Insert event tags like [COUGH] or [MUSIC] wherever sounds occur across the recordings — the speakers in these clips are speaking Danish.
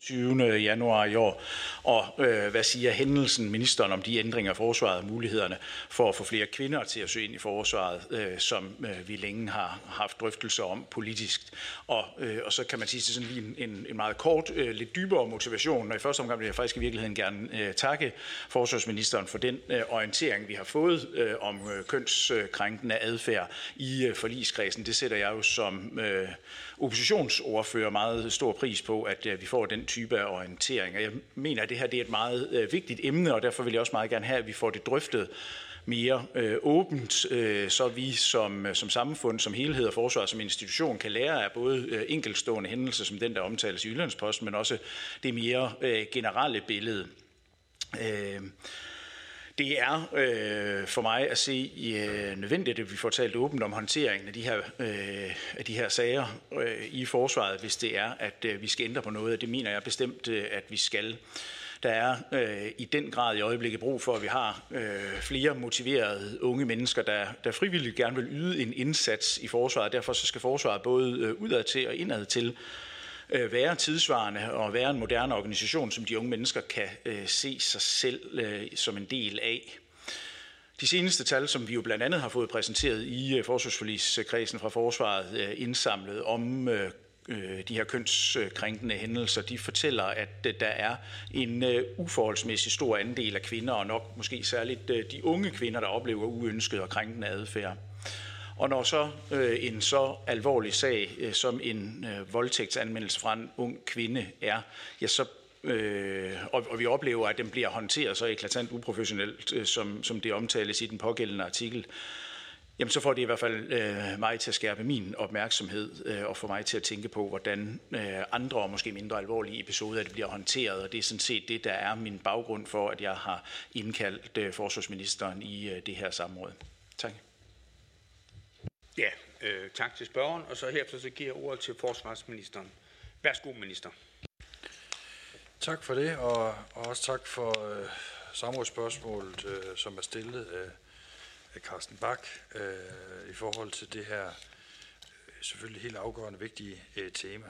20. januar i år. Og øh, hvad siger hændelsen ministeren om de ændringer af forsvaret og mulighederne for at få flere kvinder til at søge ind i forsvaret, øh, som øh, vi længe har haft drøftelser om politisk. Og, øh, og så kan man sige til sådan lige en, en meget kort, øh, lidt dybere motivation. Og i første omgang vil jeg faktisk i virkeligheden gerne øh, takke forsvarsministeren for den øh, orientering, vi har fået øh, om øh, kønskrænkende adfærd i øh, forligskredsen. Det sætter jeg jo som øh, oppositionsordfører meget stor pris på, at øh, vi får den type af orientering. Og jeg mener, at det her det er et meget øh, vigtigt emne, og derfor vil jeg også meget gerne have, at vi får det drøftet mere øh, åbent, øh, så vi som, øh, som samfund, som helhed og forsvar som institution kan lære af både øh, enkeltstående hændelser, som den, der omtales i Jyllandsposten, men også det mere øh, generelle billede. Øh, det er øh, for mig at se øh, nødvendigt, at vi får talt åbent om håndteringen af de her, øh, af de her sager øh, i forsvaret, hvis det er, at øh, vi skal ændre på noget. Det mener jeg bestemt, øh, at vi skal. Der er øh, i den grad i øjeblikket brug for, at vi har øh, flere motiverede unge mennesker, der, der frivilligt gerne vil yde en indsats i forsvaret. Derfor så skal forsvaret både øh, udad til og indad til øh, være tidsvarende og være en moderne organisation, som de unge mennesker kan øh, se sig selv øh, som en del af. De seneste tal, som vi jo blandt andet har fået præsenteret i øh, forsvarsforligskredsen fra Forsvaret, øh, indsamlet om øh, de her kønskrænkende hændelser, de fortæller, at der er en uforholdsmæssig stor andel af kvinder, og nok måske særligt de unge kvinder, der oplever uønsket og krænkende adfærd. Og når så øh, en så alvorlig sag øh, som en øh, voldtægtsanmeldelse fra en ung kvinde er, ja, så øh, og, og vi oplever, at den bliver håndteret så eklatant uprofessionelt, øh, som, som det omtales i den pågældende artikel, jamen så får det i hvert fald øh, mig til at skærpe min opmærksomhed øh, og få mig til at tænke på, hvordan øh, andre og måske mindre alvorlige episoder det bliver håndteret. Og det er sådan set det, der er min baggrund for, at jeg har indkaldt øh, forsvarsministeren i øh, det her samråd. Ja, øh, tak til spørgeren, og så herefter så giver jeg ordet til forsvarsministeren. Værsgo, minister. Tak for det, og, og også tak for øh, samrådsspørgsmålet, øh, som er stillet af, af Carsten Bak øh, i forhold til det her øh, selvfølgelig helt afgørende vigtige øh, tema.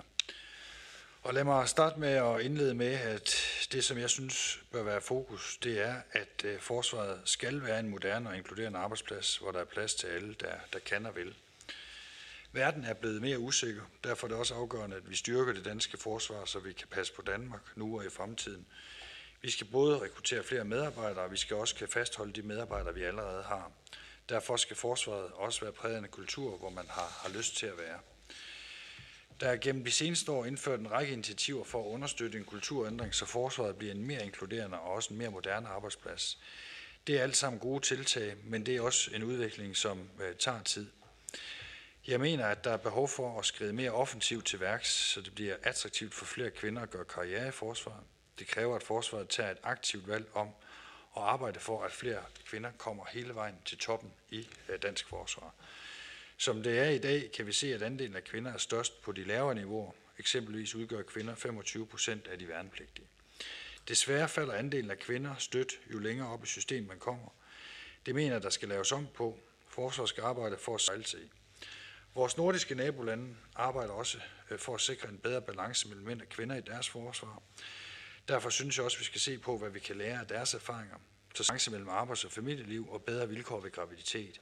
Og lad mig starte med at indlede med, at det, som jeg synes bør være fokus, det er, at øh, forsvaret skal være en moderne og inkluderende arbejdsplads, hvor der er plads til alle, der, der kan og vil. Verden er blevet mere usikker. Derfor er det også afgørende, at vi styrker det danske forsvar, så vi kan passe på Danmark nu og i fremtiden. Vi skal både rekruttere flere medarbejdere, og vi skal også kan fastholde de medarbejdere, vi allerede har. Derfor skal forsvaret også være præget af en kultur, hvor man har, har lyst til at være. Der er gennem de seneste år indført en række initiativer for at understøtte en kulturændring, så forsvaret bliver en mere inkluderende og også en mere moderne arbejdsplads. Det er alt sammen gode tiltag, men det er også en udvikling, som øh, tager tid. Jeg mener, at der er behov for at skride mere offensivt til værks, så det bliver attraktivt for flere kvinder at gøre karriere i forsvaret. Det kræver, at forsvaret tager et aktivt valg om at arbejde for, at flere kvinder kommer hele vejen til toppen i øh, dansk forsvar. Som det er i dag, kan vi se, at andelen af kvinder er størst på de lavere niveauer. Eksempelvis udgør kvinder 25 procent af de værnepligtige. Desværre falder andelen af kvinder stødt, jo længere op i systemet man kommer. Det mener, der skal laves om på. Forsvaret skal arbejde for at sejle sig i. Vores nordiske nabolande arbejder også øh, for at sikre en bedre balance mellem mænd og kvinder i deres forsvar. Derfor synes jeg også, at vi skal se på, hvad vi kan lære af deres erfaringer. Så balance mellem arbejds- og familieliv og bedre vilkår ved graviditet.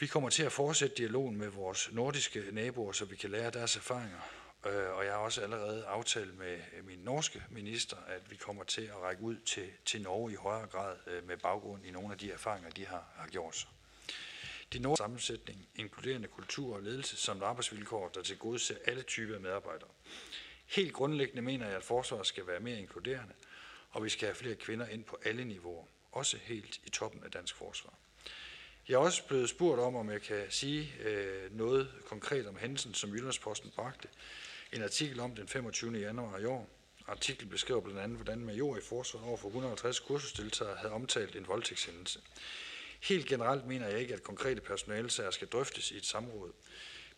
Vi kommer til at fortsætte dialogen med vores nordiske naboer, så vi kan lære deres erfaringer. Øh, og jeg har også allerede aftalt med øh, min norske minister, at vi kommer til at række ud til, til Norge i højere grad øh, med baggrund i nogle af de erfaringer, de har, har gjort sig. De nordiske sammensætning, inkluderende kultur og ledelse samt arbejdsvilkår, der til gode ser alle typer af medarbejdere. Helt grundlæggende mener jeg, at forsvaret skal være mere inkluderende, og vi skal have flere kvinder ind på alle niveauer, også helt i toppen af dansk forsvar. Jeg er også blevet spurgt om, om jeg kan sige øh, noget konkret om hændelsen, som Jyllandsposten bragte. En artikel om den 25. januar i år. Artiklen beskriver blandt andet, hvordan major i forsvaret over for 150 kursusdeltagere havde omtalt en voldtægtshændelse. Helt generelt mener jeg ikke, at konkrete personalesager skal drøftes i et samråd.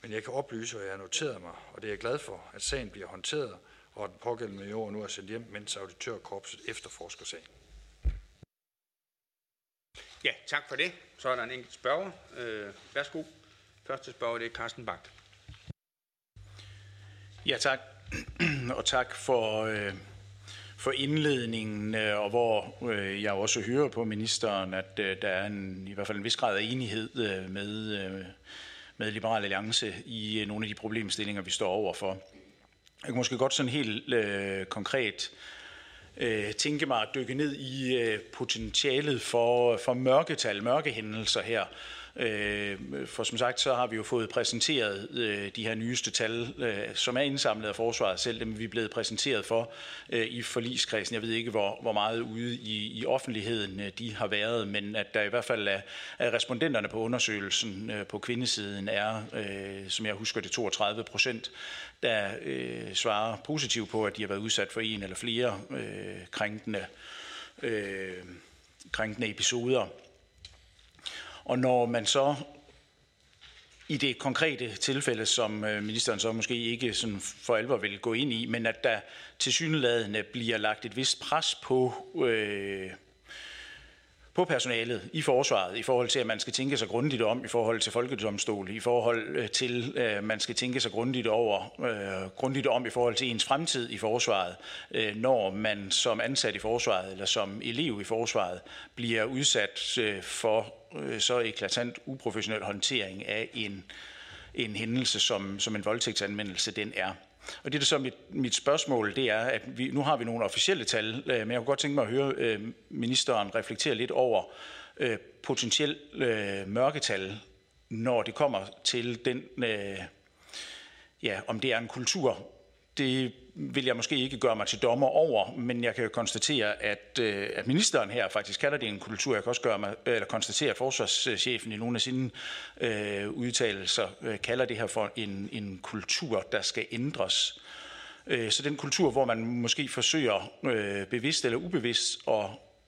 Men jeg kan oplyse, og jeg har noteret mig, og det er jeg glad for, at sagen bliver håndteret, og at den pågældende major nu er sendt hjem, mens auditørkorpset efterforsker sagen. Ja, tak for det. Så er der en enkelt spørger. Øh, værsgo. Første spørger, det er Carsten Bak. Ja, tak. [CLEARS THROAT] og tak for, øh, for indledningen, øh, og hvor øh, jeg også hører på ministeren, at øh, der er en, i hvert fald en vis grad af enighed øh, med, øh, med Liberal Alliance i øh, nogle af de problemstillinger, vi står overfor. Jeg kan måske godt sådan helt øh, konkret øh, Øh, tænke mig at dykke ned i øh, potentialet for, øh, for mørketal, mørkehændelser her. Øh, for som sagt, så har vi jo fået præsenteret øh, de her nyeste tal, øh, som er indsamlet af forsvaret selv, dem vi er blevet præsenteret for øh, i forligskredsen. Jeg ved ikke, hvor, hvor meget ude i, i offentligheden de har været, men at der i hvert fald er, at respondenterne på undersøgelsen på kvindesiden er, som jeg husker det, 32 procent, der svarer positivt på, at de har været udsat for en eller flere krænkende, krænkende episoder. Og når man så i det konkrete tilfælde, som øh, ministeren så måske ikke sådan for alvor vil gå ind i, men at der til syneladende bliver lagt et vist pres på øh, på personalet i forsvaret, i forhold til, at man skal tænke sig grundigt om, i forhold til folkedomstol, i forhold øh, til, at øh, man skal tænke sig grundigt, over, øh, grundigt om i forhold til ens fremtid i forsvaret, øh, når man som ansat i forsvaret eller som elev i forsvaret bliver udsat øh, for Øh, så eklatant uprofessionel håndtering af en, en hændelse, som, som en voldtægtsanmeldelse den er. Og det, der så mit, mit spørgsmål, det er, at vi, nu har vi nogle officielle tal, øh, men jeg kunne godt tænke mig at høre øh, ministeren reflektere lidt over øh, potentielt øh, mørketal, når det kommer til den, øh, ja, om det er en kultur, det vil jeg måske ikke gøre mig til dommer over, men jeg kan konstatere, at, øh, at ministeren her faktisk kalder det en kultur. Jeg kan også gøre mig, øh, eller konstatere, at forsvarschefen i nogle af sine øh, udtalelser øh, kalder det her for en, en kultur, der skal ændres. Øh, så den kultur, hvor man måske forsøger øh, bevidst eller ubevidst at,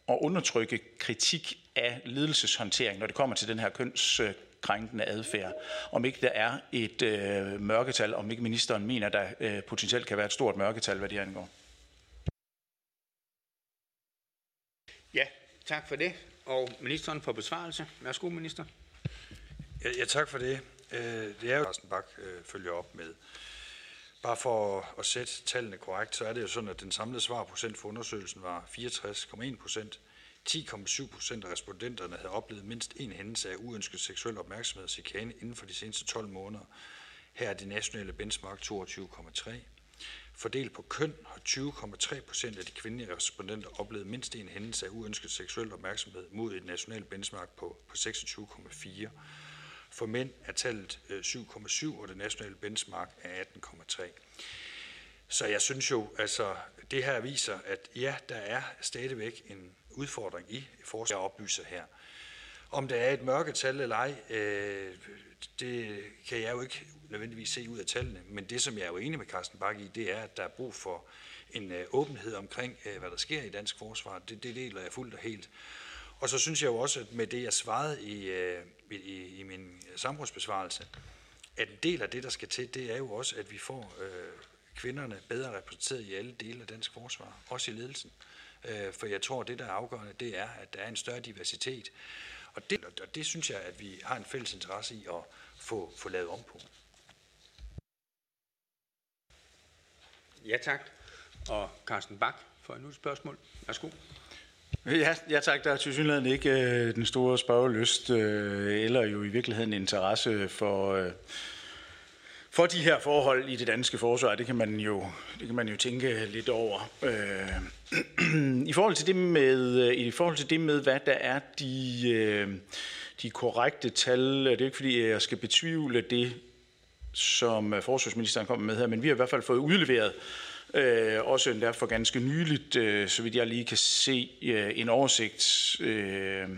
at undertrykke kritik af ledelseshåndtering, når det kommer til den her køns øh, krænkende adfærd. Om ikke der er et øh, mørketal, om ikke ministeren mener, der øh, potentielt kan være et stort mørketal, hvad det angår. Ja, tak for det. Og ministeren for besvarelse. Værsgo, minister. Ja, ja tak for det. Øh, det er jo, Carsten Bak øh, følger op med. Bare for at sætte tallene korrekt, så er det jo sådan, at den samlede svarprocent for undersøgelsen var 64,1 procent. 10,7 procent af respondenterne havde oplevet mindst en hændelse af uønsket seksuel opmærksomhed og chikane inden for de seneste 12 måneder. Her er det nationale benchmark 22,3. Fordelt på køn har 20,3 procent af de kvindelige respondenter oplevet mindst en hændelse af uønsket seksuel opmærksomhed mod et nationalt benchmark på, på 26,4. For mænd er tallet øh, 7,7, og det nationale benchmark er 18,3. Så jeg synes jo, altså det her viser, at ja, der er stadigvæk en udfordring i forslaget, jeg oplyser her. Om der er et mørketal eller ej, øh, det kan jeg jo ikke nødvendigvis se ud af tallene, men det, som jeg er jo enig med Carsten Bakke i, det er, at der er brug for en øh, åbenhed omkring, øh, hvad der sker i dansk forsvar. Det, det deler jeg fuldt og helt. Og så synes jeg jo også, at med det, jeg svarede i, øh, i, i min samrådsbesvarelse, at en del af det, der skal til, det er jo også, at vi får øh, kvinderne bedre repræsenteret i alle dele af dansk forsvar, også i ledelsen. Øh, for jeg tror, at det, der er afgørende, det er, at der er en større diversitet. Og det, og det synes jeg, at vi har en fælles interesse i at få, få lavet om på. Ja, tak. Og Carsten Bak for et nyt spørgsmål. Værsgo. Ja, ja tak. Der er til synligheden ikke øh, den store spørgelyst, øh, eller jo i virkeligheden interesse for, øh, for de her forhold i det danske forsvar, det kan man jo, det kan man jo tænke lidt over. Øh, [CLEARS THROAT] I forhold til det med, øh, i forhold til det med hvad der er de, øh, de korrekte tal, øh, det er ikke fordi, jeg skal betvivle det, som øh, forsvarsministeren kom med her, men vi har i hvert fald fået udleveret Øh, også endda for ganske nyligt, øh, så vidt jeg lige kan se, øh, en oversigt øh,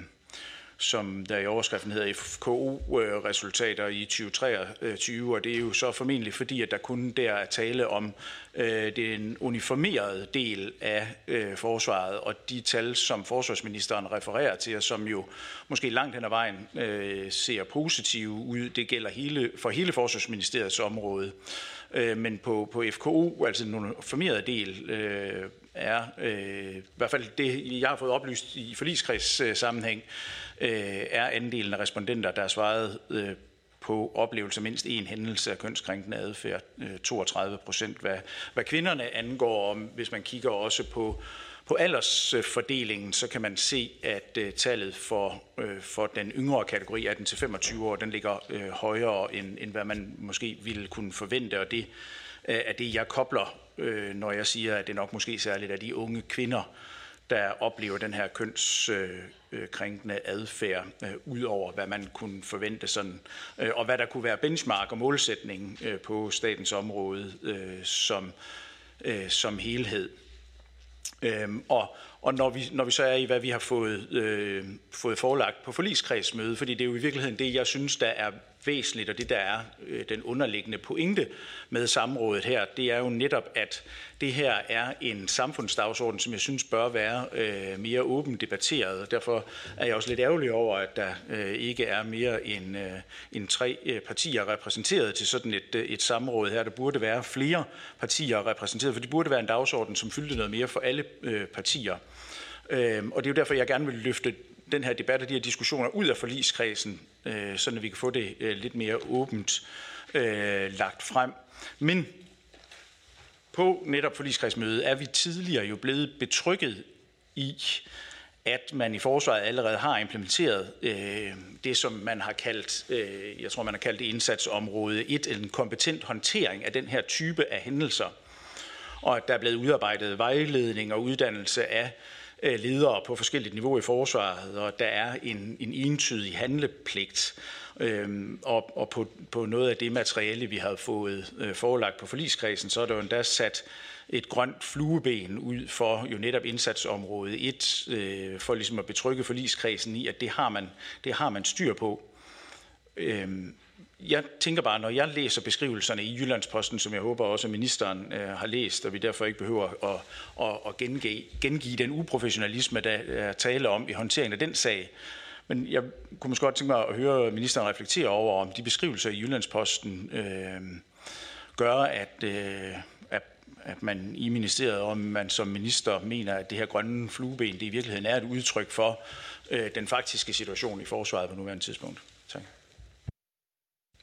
som der i overskriften hedder FKO-resultater øh, i 2023, og det er jo så formentlig fordi, at der kun der er tale om øh, den uniformerede del af øh, forsvaret, og de tal, som forsvarsministeren refererer til, og som jo måske langt hen ad vejen øh, ser positive ud, det gælder hele, for hele forsvarsministeriets område. Øh, men på, på FKO, altså den uniformerede del, øh, er øh, i hvert fald det, jeg har fået oplyst i forligskreds øh, sammenhæng, øh, Øh, er andelen af respondenter, der har svaret øh, på oplevelse mindst en hændelse af kønskrænkende adfærd, øh, 32 procent. Hvad, hvad kvinderne angår, om hvis man kigger også på på aldersfordelingen, så kan man se, at uh, tallet for, uh, for den yngre kategori 18-25 år, den ligger uh, højere, end, end hvad man måske ville kunne forvente, og det uh, er det, jeg kobler, uh, når jeg siger, at det nok måske særligt er de unge kvinder, der oplever den her kønskrænkende adfærd, øh, ud over hvad man kunne forvente, sådan, øh, og hvad der kunne være benchmark og målsætning øh, på statens område som, som helhed. Øhm, og og når, vi, når vi så er i, hvad vi har fået, øh, fået forelagt på forligskredsmøde, fordi det er jo i virkeligheden det, jeg synes, der er væsentligt, og det der er øh, den underliggende pointe med samrådet her, det er jo netop, at det her er en samfundsdagsorden, som jeg synes bør være øh, mere åbent debatteret, og derfor er jeg også lidt ærgerlig over, at der øh, ikke er mere end, øh, end tre øh, partier repræsenteret til sådan et, øh, et samråd her. Der burde være flere partier repræsenteret, for det burde være en dagsorden, som fyldte noget mere for alle øh, partier. Øh, og det er jo derfor, jeg gerne vil løfte den her debat og de her diskussioner ud af forligskredsen, øh, sådan at vi kan få det øh, lidt mere åbent øh, lagt frem. Men på netop forligskredsmødet er vi tidligere jo blevet betrykket i, at man i forsvaret allerede har implementeret øh, det, som man har kaldt, øh, jeg tror man har kaldt det indsatsområde 1, en kompetent håndtering af den her type af hændelser, og at der er blevet udarbejdet vejledning og uddannelse af Øh, Øh, ledere på forskellige niveauer i forsvaret, og der er en, en entydig handlepligt. Øhm, og og på, på noget af det materiale, vi har fået øh, forelagt på forligskredsen, så er der jo endda sat et grønt flueben ud for jo netop indsatsområde 1, øh, for ligesom at betrygge forligskredsen i, at det har man, det har man styr på. Øhm, jeg tænker bare, når jeg læser beskrivelserne i Jyllandsposten, som jeg håber også ministeren øh, har læst, og vi derfor ikke behøver at, at, at gengive, gengive den uprofessionalisme, der er tale om i håndteringen af den sag. Men jeg kunne måske godt tænke mig at høre ministeren reflektere over, om de beskrivelser i Jyllandsposten øh, gør, at, øh, at, at man i ministeriet, om man som minister mener, at det her grønne flueben, det i virkeligheden er et udtryk for øh, den faktiske situation i forsvaret på nuværende tidspunkt. Tak.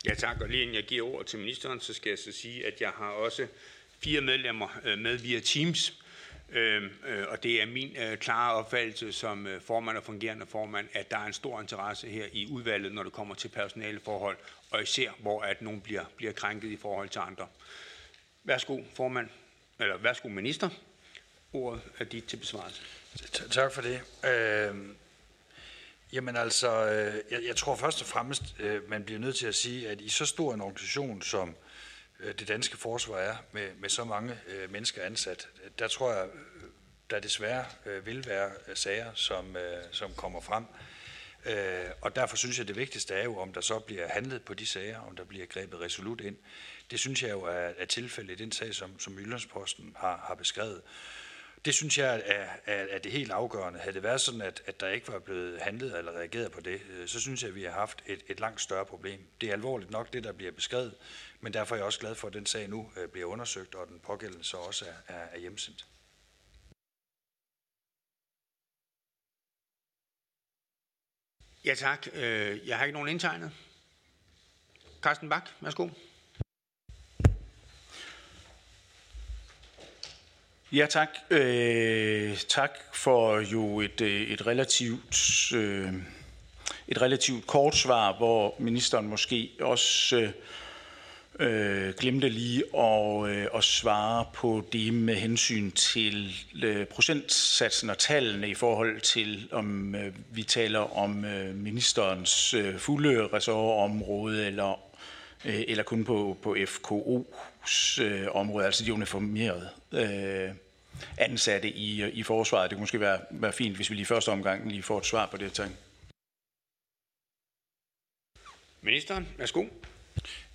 Ja tak, og lige inden jeg giver ord til ministeren, så skal jeg så sige, at jeg har også fire medlemmer øh, med via Teams, øhm, øh, og det er min øh, klare opfattelse som formand og fungerende formand, at der er en stor interesse her i udvalget, når det kommer til personaleforhold, og især hvor at nogen bliver, bliver krænket i forhold til andre. Værsgo formand, eller værsgo minister. Ordet er dit til besvarelse. Tak for det. Øh, Jamen altså, øh, jeg, jeg tror først og fremmest, øh, man bliver nødt til at sige, at i så stor en organisation, som øh, det danske forsvar er, med, med så mange mennesker ansat, der tror jeg, der desværre vil være sager, som, som kommer frem. Og derfor synes jeg, det vigtigste er jo, om der så bliver handlet på de sager, om der bliver grebet resolut ind. Det synes jeg jo er, er tilfældet i den sag, som, som Jyllandsposten har, har beskrevet. Det synes jeg er, er, er det helt afgørende. Havde det været sådan, at, at der ikke var blevet handlet eller reageret på det, øh, så synes jeg, at vi har haft et, et langt større problem. Det er alvorligt nok, det der bliver beskrevet, men derfor er jeg også glad for, at den sag nu øh, bliver undersøgt, og den pågældende så også er, er, er hjemsendt. Ja tak. Øh, jeg har ikke nogen indtegnet. Carsten Bak, værsgo. Ja, tak. Øh, tak for jo et, øh, et relativt øh, et relativt kort svar, hvor ministeren måske også øh, øh, glemte lige at, øh, at svare på det med hensyn til øh, procentsatsen og tallene i forhold til, om øh, vi taler om øh, ministerens øh, fulde ressortområde eller, øh, eller kun på, på FKO øh, område, altså de uniformerede øh, ansatte i, i forsvaret. Det kunne måske være, være fint, hvis vi lige første omgang lige får et svar på det. Tak. Ministeren, værsgo.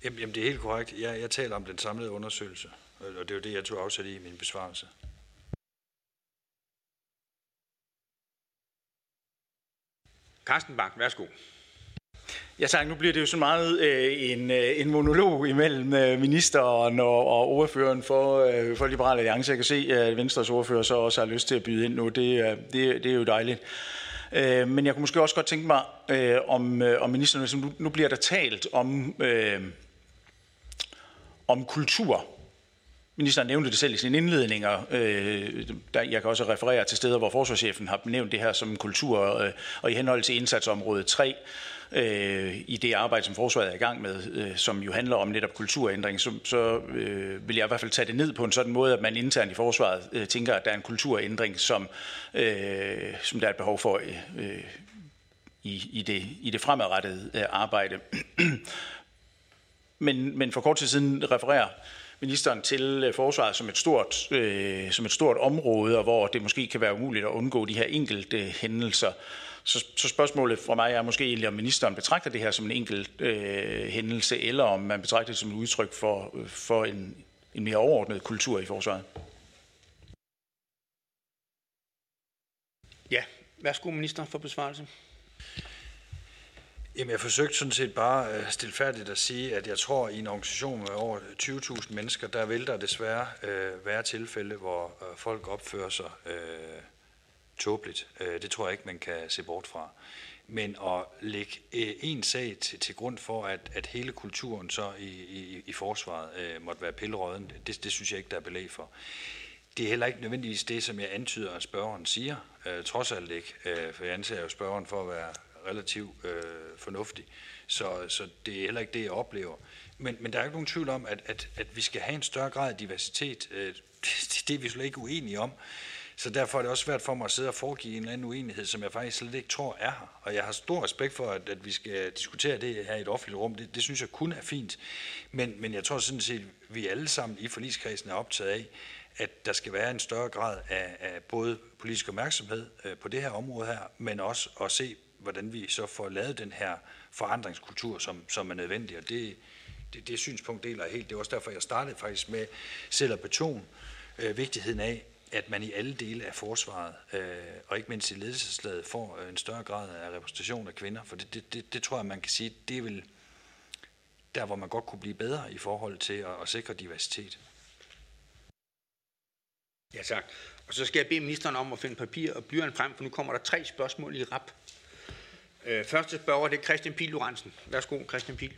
Jamen, jamen det er helt korrekt. Jeg, jeg taler om den samlede undersøgelse, og det er jo det, jeg tog afsat i i min besvarelse. Carsten Bak, værsgo. Ja tak, nu bliver det jo så meget øh, en, øh, en monolog imellem øh, ministeren og, og ordføreren for, øh, for Liberale Alliance. Jeg kan se, at Venstres ordfører så også har lyst til at byde ind nu. Det, øh, det, det er jo dejligt. Øh, men jeg kunne måske også godt tænke mig, øh, om, øh, om ministeren, nu, nu bliver der talt om, øh, om kultur. Ministeren nævnte det selv i sine indledninger. Øh, der, jeg kan også referere til steder, hvor forsvarschefen har nævnt det her som kultur, øh, og i henhold til indsatsområde 3, øh, i det arbejde, som forsvaret er i gang med, øh, som jo handler om netop kulturændring, så, så øh, vil jeg i hvert fald tage det ned på en sådan måde, at man internt i forsvaret øh, tænker, at der er en kulturændring, som, øh, som der er et behov for øh, i, i, det, i det fremadrettede øh, arbejde. [CLEARS THROAT] men, men for kort tid siden refererer ministeren til øh, forsvaret som et stort, øh, som et stort område, og hvor det måske kan være umuligt at undgå de her enkelte hændelser. Så, så spørgsmålet fra mig er måske egentlig, om ministeren betragter det her som en enkelt øh, hændelse, eller om man betragter det som et udtryk for, øh, for en, en mere overordnet kultur i forsvaret. Ja, værsgo minister for besvarelse. Jamen, jeg forsøgte sådan set bare øh, stilfærdigt at sige, at jeg tror, at i en organisation med over 20.000 mennesker, der vil der desværre øh, være tilfælde, hvor øh, folk opfører sig øh, tåbeligt. Øh, det tror jeg ikke, man kan se bort fra. Men at lægge øh, en sag til, til grund for, at, at hele kulturen så i, i, i forsvaret øh, måtte være pillerøden, det, det synes jeg ikke, der er belæg for. Det er heller ikke nødvendigvis det, som jeg antyder, at spørgeren siger. Øh, trods alt ikke, øh, for jeg anser jo spørgeren for at være relativt øh, fornuftig. Så, så det er heller ikke det, jeg oplever. Men, men der er ikke nogen tvivl om, at, at, at vi skal have en større grad af diversitet. Øh, det, det er vi slet ikke uenige om. Så derfor er det også svært for mig at sidde og foregive en eller anden uenighed, som jeg faktisk slet ikke tror er her. Og jeg har stor respekt for, at, at vi skal diskutere det her i et offentligt rum. Det, det synes jeg kun er fint. Men, men jeg tror sådan set, at vi alle sammen i forligskredsen er optaget af, at der skal være en større grad af, af både politisk opmærksomhed øh, på det her område her, men også at se, hvordan vi så får lavet den her forandringskultur, som, som er nødvendig. Og det, det, det synspunkt deler jeg helt. Det er også derfor, jeg startede faktisk med selv at betone øh, vigtigheden af, at man i alle dele af forsvaret, øh, og ikke mindst i ledelseslaget, får øh, en større grad af repræsentation af kvinder. For det, det, det, det tror jeg, man kan sige, det er vel der, hvor man godt kunne blive bedre i forhold til at, at sikre diversitet. Ja, tak. Og så skal jeg bede ministeren om at finde papir og blyant frem, for nu kommer der tre spørgsmål i rap. Øh, første spørger, det er Christian Pil Lorentzen. Værsgo, Christian Pil.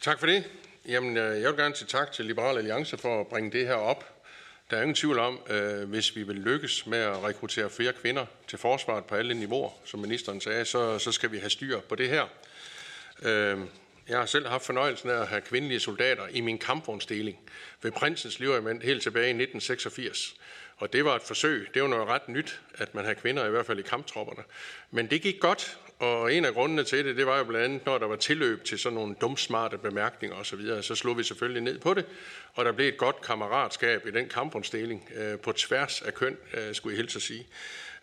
Tak for det. Jamen, øh, jeg vil gerne sige tak til Liberal Alliance for at bringe det her op. Der er ingen tvivl om, øh, hvis vi vil lykkes med at rekruttere flere kvinder til forsvaret på alle niveauer, som ministeren sagde, så, så skal vi have styr på det her. Øh, jeg har selv haft fornøjelsen af at have kvindelige soldater i min kampvognsdeling ved Prinsens Livregiment helt tilbage i 1986. Og det var et forsøg. Det var noget ret nyt, at man havde kvinder i hvert fald i kamptropperne. Men det gik godt, og en af grundene til det, det var jo blandt andet, når der var tilløb til sådan nogle dumsmarte bemærkninger osv., så, så slog vi selvfølgelig ned på det, og der blev et godt kammeratskab i den kampvognsdeling øh, på tværs af køn, øh, skulle jeg helt at sige.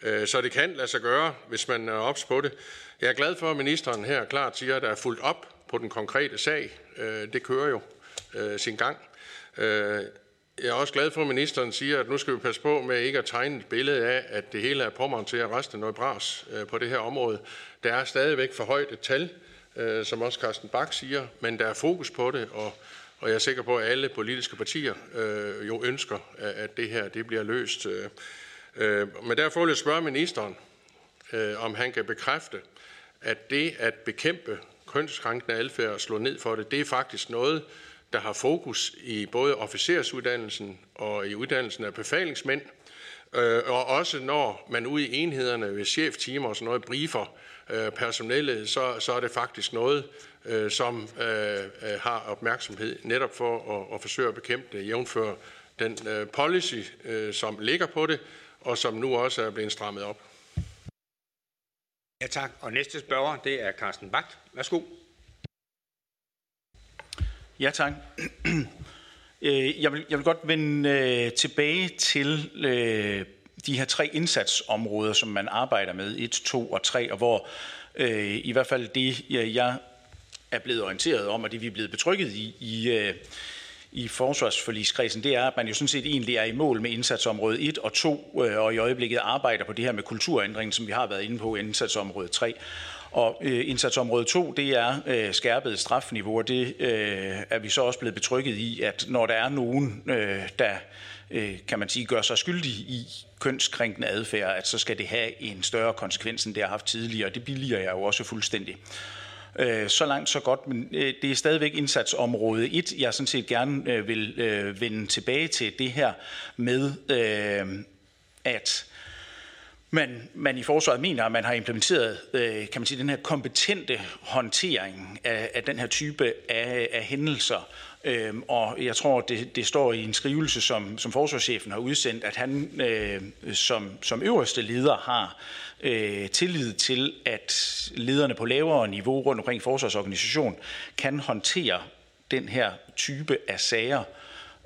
Øh, så det kan lade sig gøre, hvis man er ops på det. Jeg er glad for, at ministeren her klart siger, at der er fuldt op på den konkrete sag. Øh, det kører jo øh, sin gang. Øh, jeg er også glad for, at ministeren siger, at nu skal vi passe på med ikke at tegne et billede af, at det hele er påmonteret resten noget bras øh, på det her område. Der er stadigvæk for højt et tal, øh, som også Carsten Bak siger, men der er fokus på det, og, og jeg er sikker på, at alle politiske partier øh, jo ønsker, at det her det bliver løst. Øh, øh, men derfor vil jeg spørge ministeren, øh, om han kan bekræfte, at det at bekæmpe kønskrænkende adfærd og slå ned for det, det er faktisk noget, der har fokus i både officersuddannelsen og i uddannelsen af befalingsmænd, øh, og også når man ude i enhederne ved cheftimer og sådan noget briefer øh, personellet, så, så er det faktisk noget, øh, som øh, øh, har opmærksomhed netop for at, at forsøge at bekæmpe det, jævnfør den øh, policy, som ligger på det, og som nu også er blevet strammet op. Ja tak. Og næste spørger, det er Carsten Bak. Værsgo. Ja, tak. [CLEARS THROAT] Øh, jeg vil, jeg vil godt vende øh, tilbage til øh, de her tre indsatsområder, som man arbejder med, 1, 2 og 3, og hvor øh, i hvert fald det, jeg er blevet orienteret om, og det vi er blevet betrykket i, i, øh, i forsvarsforligskredsen, det er, at man jo sådan set egentlig er i mål med indsatsområde 1 og 2, og i øjeblikket arbejder på det her med kulturændringen, som vi har været inde på indsatsområde 3. Og øh, indsatsområde 2, det er øh, skærpet strafniveau, og det øh, er vi så også blevet betrykket i, at når der er nogen, øh, der øh, kan man sige, gør sig skyldig i kønskrænkende adfærd, at så skal det have en større konsekvens, end det har haft tidligere. Det billiger jeg jo også fuldstændig. Øh, så langt, så godt, men øh, det er stadigvæk indsatsområde 1. Jeg sådan set gerne øh, vil øh, vende tilbage til det her med, øh, at man, man i forsvaret mener, at man har implementeret øh, kan man sige, den her kompetente håndtering af, af den her type af, af hændelser. Øhm, og jeg tror, det, det står i en skrivelse, som, som forsvarschefen har udsendt, at han øh, som, som øverste leder har øh, tillid til, at lederne på lavere niveau rundt omkring forsvarsorganisation kan håndtere den her type af sager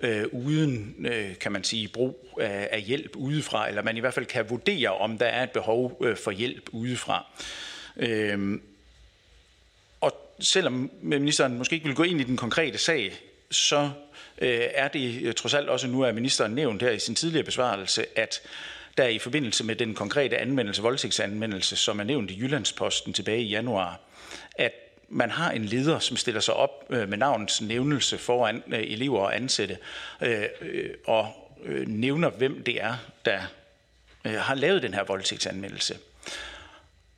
øh, uden, øh, kan man sige, brug af, af hjælp udefra, eller man i hvert fald kan vurdere, om der er et behov øh, for hjælp udefra. Øh, og selvom ministeren måske ikke vil gå ind i den konkrete sag, så øh, er det øh, trods alt også nu, at ministeren nævnt her i sin tidligere besvarelse, at der i forbindelse med den konkrete anmeldelse, voldtægtsanmeldelse, som er nævnt i Jyllandsposten tilbage i januar, at man har en leder, som stiller sig op øh, med navnets nævnelse foran øh, elever og ansatte, øh, øh og øh, nævner, hvem det er, der øh, har lavet den her voldtægtsanmeldelse.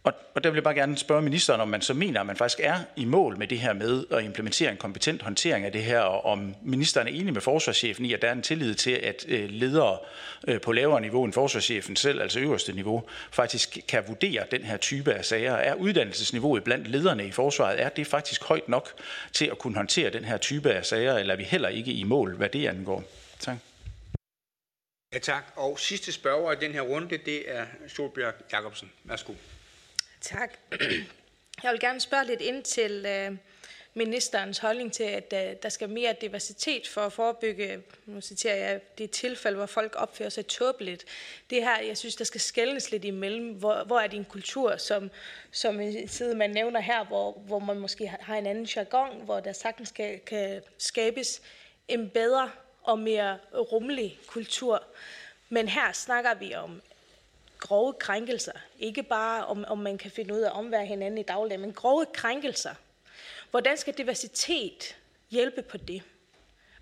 Og, og der vil jeg bare gerne spørge ministeren, om man så mener, at man faktisk er i mål med det her med at implementere en kompetent håndtering af det her, og om ministeren er enig med forsvarschefen i, at der er en tillid til, at øh, ledere øh, på lavere niveau end forsvarschefen selv, altså øverste niveau, faktisk kan vurdere den her type af sager. Er uddannelsesniveauet blandt lederne i forsvaret, er det faktisk højt nok til at kunne håndtere den her type af sager, eller er vi heller ikke i mål, hvad det angår? Tak. Ja, tak. Og sidste spørger i den her runde, det er Solbjørg Jacobsen. Værsgo. Tak. Jeg vil gerne spørge lidt ind til øh, ministerens holdning til, at øh, der skal mere diversitet for at forebygge, nu citerer jeg, de tilfælde, hvor folk opfører sig tåbeligt. Det her, jeg synes, der skal skældes lidt imellem. Hvor, hvor er din kultur, som, som side, man nævner her, hvor, hvor man måske har en anden jargon, hvor der sagtens skal, kan skabes en bedre og mere rummelig kultur. Men her snakker vi om grove krænkelser. Ikke bare om, om man kan finde ud af at omvære hinanden i dagligdagen, men grove krænkelser. Hvordan skal diversitet hjælpe på det?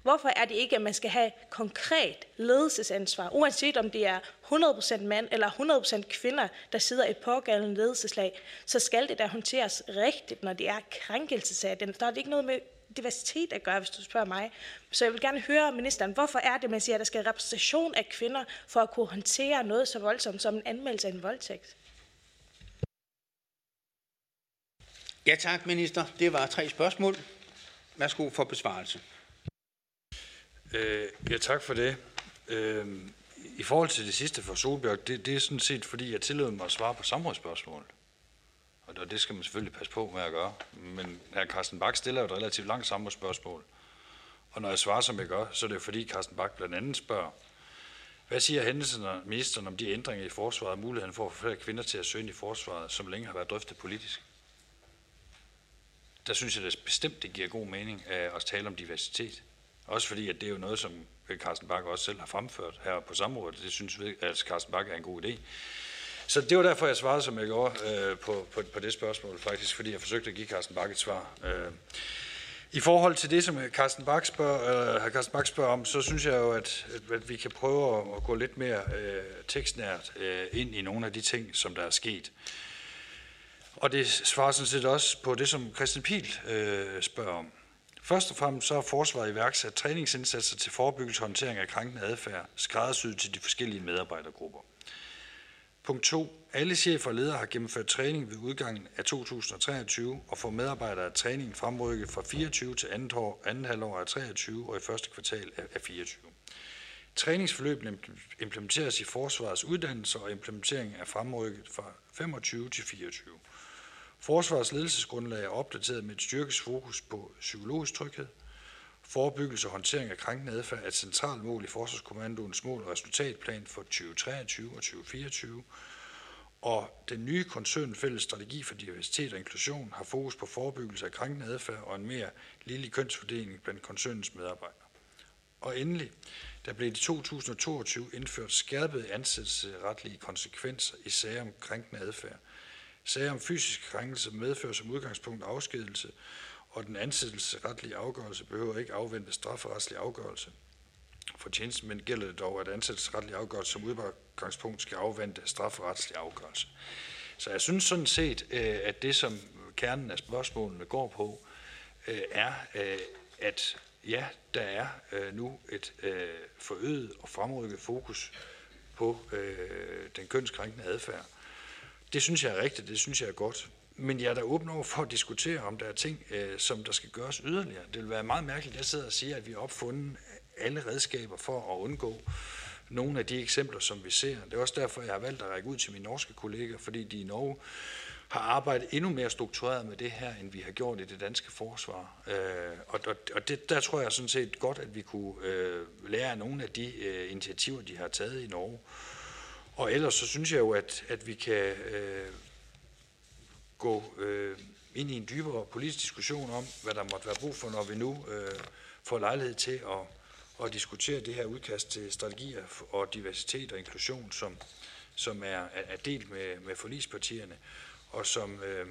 Hvorfor er det ikke, at man skal have konkret ledelsesansvar, uanset om det er 100% mand eller 100% kvinder, der sidder i pågældende ledelseslag, så skal det da håndteres rigtigt, når det er krænkelsesager. Der er det ikke noget med diversitet at gøre, hvis du spørger mig. Så jeg vil gerne høre ministeren, hvorfor er det, man siger, at der skal repræsentation af kvinder for at kunne håndtere noget så voldsomt som en anmeldelse af en voldtægt? Ja tak, minister. Det var tre spørgsmål. Værsgo for besvarelse. Øh, ja, tak for det. Øh, I forhold til det sidste for Solbjørg, det, det er sådan set, fordi jeg tillod mig at svare på samrådsspørgsmål og det skal man selvfølgelig passe på med at gøre. Men herr Carsten Bak stiller et relativt langt samme spørgsmål. Og når jeg svarer, som jeg gør, så er det fordi Carsten Bak blandt andet spørger, hvad siger hændelsen og ministeren om de ændringer i forsvaret og muligheden for at få flere kvinder til at søge i forsvaret, som længe har været drøftet politisk? Der synes jeg det bestemt, det giver god mening øh, at tale om diversitet. Også fordi, at det er jo noget, som Carsten Bak også selv har fremført her på samrådet. Det synes vi, at Carsten Bak er en god idé. Så det var derfor, jeg svarede, som jeg gjorde øh, på, på, på det spørgsmål, faktisk, fordi jeg forsøgte at give Carsten Bakke et svar. Øh. I forhold til det, som Carsten Bak spørger, øh, Carsten Bak spørger om, så synes jeg jo, at, at vi kan prøve at, at gå lidt mere øh, tekstnært øh, ind i nogle af de ting, som der er sket. Og det svarer sådan set også på det, som Christian Pil øh, spørger om. Først og fremmest så har forsvaret iværksat træningsindsatser til forebyggelse og håndtering af krænkende adfærd, skræddersyet til de forskellige medarbejdergrupper. Punkt 2. Alle chefer og ledere har gennemført træning ved udgangen af 2023 og får medarbejdere af træningen fremrykket fra 24 til andet, år, andet halvår af 23 og i første kvartal af 24. Træningsforløbene implementeres i forsvarets uddannelse og implementering er fremrykket fra 25 til 24. Forsvarets ledelsesgrundlag er opdateret med et styrkesfokus på psykologisk tryghed. Forebyggelse og håndtering af krænkende adfærd er et centralt mål i Forsvarskommandoens mål- og resultatplan for 2023 og 2024. Og den nye koncernfælles Strategi for Diversitet og Inklusion har fokus på forebyggelse af krænkende adfærd og en mere lille kønsfordeling blandt koncernens medarbejdere. Og endelig, der blev i 2022 indført skærpede ansættelsesretlige konsekvenser i sager om krænkende adfærd. Sager om fysisk krænkelse medfører som udgangspunkt afskedelse, og den ansættelsesretlige afgørelse behøver ikke afvente strafferetslig afgørelse. For tjenestemænd gælder det dog, at ansættelsesretlig afgørelse som udgangspunkt skal afvente strafferetslig afgørelse. Så jeg synes sådan set, øh, at det, som kernen af spørgsmålene går på, øh, er, øh, at ja, der er nu et forøget og fremrykket fokus på den kønskrænkende adfærd. Det synes jeg er rigtigt, det synes jeg er godt. Men jeg er da åben over for at diskutere, om der er ting, øh, som der skal gøres yderligere. Det vil være meget mærkeligt, at jeg sidder og siger, at vi har opfundet alle redskaber for at undgå nogle af de eksempler, som vi ser. Det er også derfor, jeg har valgt at række ud til mine norske kolleger, fordi de i Norge har arbejdet endnu mere struktureret med det her, end vi har gjort i det danske forsvar. Øh, og og det, der tror jeg sådan set godt, at vi kunne øh, lære af nogle af de øh, initiativer, de har taget i Norge. Og ellers så synes jeg jo, at, at vi kan øh, gå øh, ind i en dybere politisk diskussion om, hvad der måtte være brug for, når vi nu øh, får lejlighed til at at diskutere det her udkast til strategier og diversitet og inklusion, som, som er, er delt med, med forlispartierne, og som øh,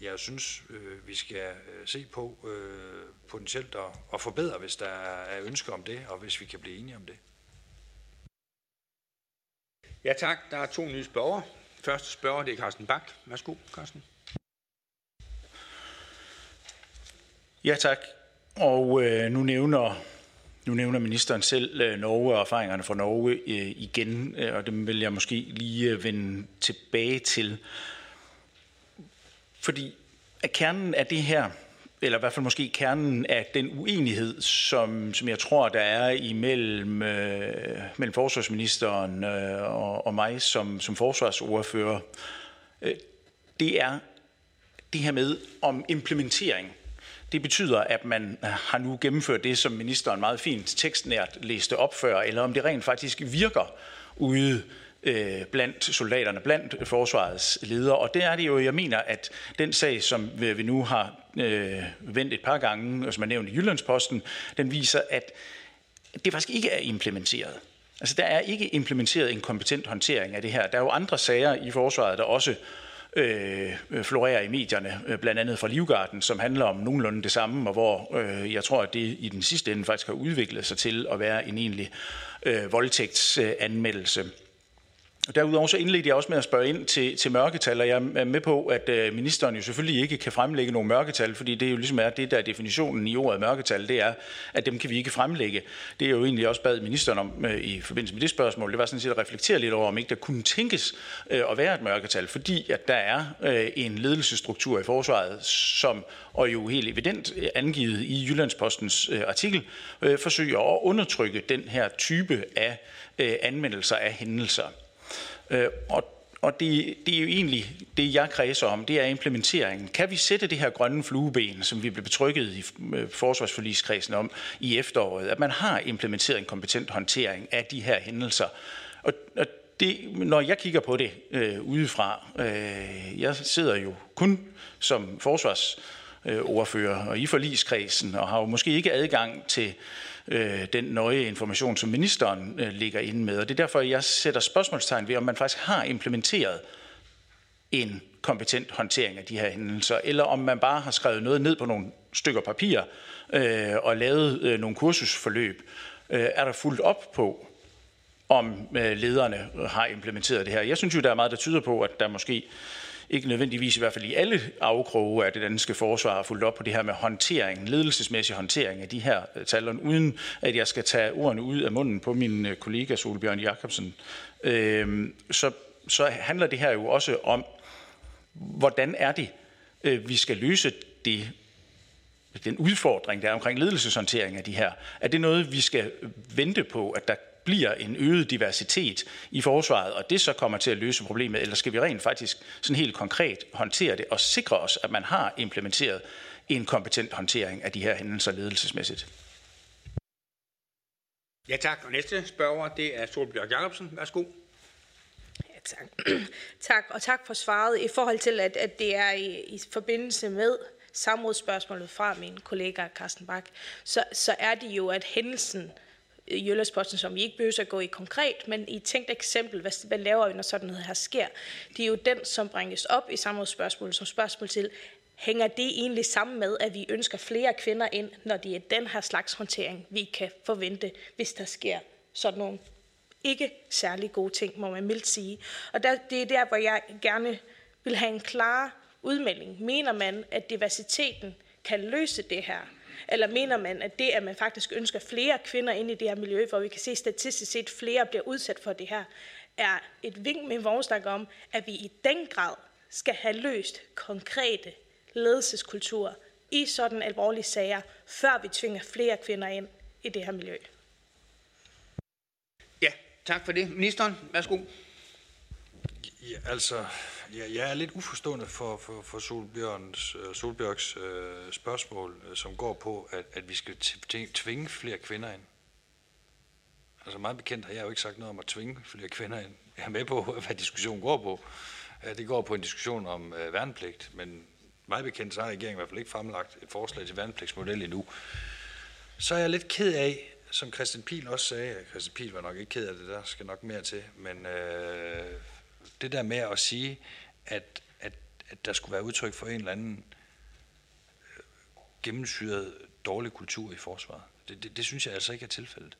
jeg synes, øh, vi skal øh, se på øh, potentielt at, at forbedre, hvis der er ønsker om det, og hvis vi kan blive enige om det. Ja tak. Der er to nye spørger. Første spørger, det er Carsten Bak. Værsgo, Carsten. Ja tak. Og øh, nu nævner nu nævner ministeren selv øh, Norge og erfaringerne fra Norge øh, igen, øh, og dem vil jeg måske lige øh, vende tilbage til. Fordi at kernen af det her, eller i hvert fald måske kernen af den uenighed, som, som jeg tror, der er imellem øh, mellem forsvarsministeren øh, og, og mig som, som forsvarsordfører, øh, det er det her med om implementering det betyder, at man har nu gennemført det, som ministeren meget fint tekstnært læste op før, eller om det rent faktisk virker ude øh, blandt soldaterne, blandt forsvarets ledere. Og det er det jo, jeg mener, at den sag, som vi nu har øh, vendt et par gange, og som er nævnt i Jyllandsposten, den viser, at det faktisk ikke er implementeret. Altså, der er ikke implementeret en kompetent håndtering af det her. Der er jo andre sager i forsvaret, der også øh, Øh, øh, florerer i medierne, øh, blandt andet fra Livgarden, som handler om nogenlunde det samme, og hvor øh, jeg tror, at det i den sidste ende faktisk har udviklet sig til at være en egentlig øh, voldtægtsanmeldelse. Derudover så indledte jeg også med at spørge ind til, til mørketal, og jeg er med på, at øh, ministeren jo selvfølgelig ikke kan fremlægge nogle mørketal, fordi det er jo ligesom er det, der er definitionen i ordet mørketal, det er, at dem kan vi ikke fremlægge. Det er jo egentlig også bad ministeren om øh, i forbindelse med det spørgsmål. Det var sådan set at reflektere lidt over, om ikke der kunne tænkes øh, at være et mørketal, fordi at der er en ledelsesstruktur i forsvaret, som og jo helt evident angivet i Jyllandspostens artikel, forsøger at undertrykke den her type af anmeldelser af hændelser. Øh, og og det, det er jo egentlig det, jeg kredser om, det er implementeringen. Kan vi sætte det her grønne flueben, som vi blev betrykket i øh, forsvarsforligskredsen om i efteråret, at man har implementeret en kompetent håndtering af de her hændelser? Og, og det, når jeg kigger på det øh, udefra, øh, jeg sidder jo kun som forsvarsordfører øh, og i forligskredsen, og har jo måske ikke adgang til øh, den nøje information, som ministeren øh, ligger inde med. Og det er derfor, jeg sætter spørgsmålstegn ved, om man faktisk har implementeret en kompetent håndtering af de her hændelser, eller om man bare har skrevet noget ned på nogle stykker papir øh, og lavet øh, nogle kursusforløb. Øh, er der fuldt op på, om øh, lederne har implementeret det her? Jeg synes jo, der er meget, der tyder på, at der måske ikke nødvendigvis i hvert fald i alle afkroge af det danske forsvar har fulgt op på det her med håndtering, ledelsesmæssig håndtering af de her øh, tal, uden at jeg skal tage ordene ud af munden på min øh, kollega Solbjørn Jacobsen. Øh, så, så handler det her jo også om, hvordan er det, øh, vi skal løse det den udfordring, der er omkring ledelseshåndtering af de her, er det noget, vi skal vente på, at der bliver en øget diversitet i forsvaret, og det så kommer til at løse problemet, eller skal vi rent faktisk sådan helt konkret håndtere det og sikre os, at man har implementeret en kompetent håndtering af de her hændelser ledelsesmæssigt? Ja tak, og næste spørger, det er Solbjørg Jacobsen. Værsgo. Ja, tak. [CLEARS THROAT] tak, og tak for svaret. I forhold til, at, at det er i, i forbindelse med samrådsspørgsmålet fra min kollega Carsten Bak, så, så er det jo, at hændelsen i Jyllandsposten, som vi ikke behøver at gå i konkret, men i tænkt eksempel, hvad, hvad laver vi, når sådan noget her sker? Det er jo den, som bringes op i samrådsspørgsmålet som spørgsmål til, hænger det egentlig sammen med, at vi ønsker flere kvinder ind, når det er den her slags håndtering, vi kan forvente, hvis der sker sådan nogle ikke særlig gode ting, må man mildt sige. Og der, det er der, hvor jeg gerne vil have en klar udmelding. Mener man, at diversiteten kan løse det her? Eller mener man, at det, at man faktisk ønsker flere kvinder ind i det her miljø, hvor vi kan se statistisk set flere bliver udsat for det her, er et vink med vognstang om, at vi i den grad skal have løst konkrete ledelseskultur i sådan alvorlige sager, før vi tvinger flere kvinder ind i det her miljø. Ja, tak for det. Ministeren, værsgo. Ja, altså, ja, jeg er lidt uforstående for, for, for Solbjørns, øh, Solbjørns Solbjørgs øh, spørgsmål, øh, som går på, at, at vi skal tvinge flere kvinder ind. Altså meget bekendt har jeg jo ikke sagt noget om at tvinge flere kvinder ind. Jeg er med på, [LAUGHS] hvad diskussionen går på. Det går på en diskussion om øh, værnepligt, men meget bekendt så har regeringen i hvert fald ikke fremlagt et forslag til værnepligtsmodel endnu. Så er jeg lidt ked af, som Christian Pil også sagde, Christian Pil var nok ikke ked af det, der skal nok mere til, men øh, det der med at sige, at, at, at der skulle være udtryk for en eller anden øh, gennemsyret dårlig kultur i forsvaret, det, det, det synes jeg altså ikke er tilfældet.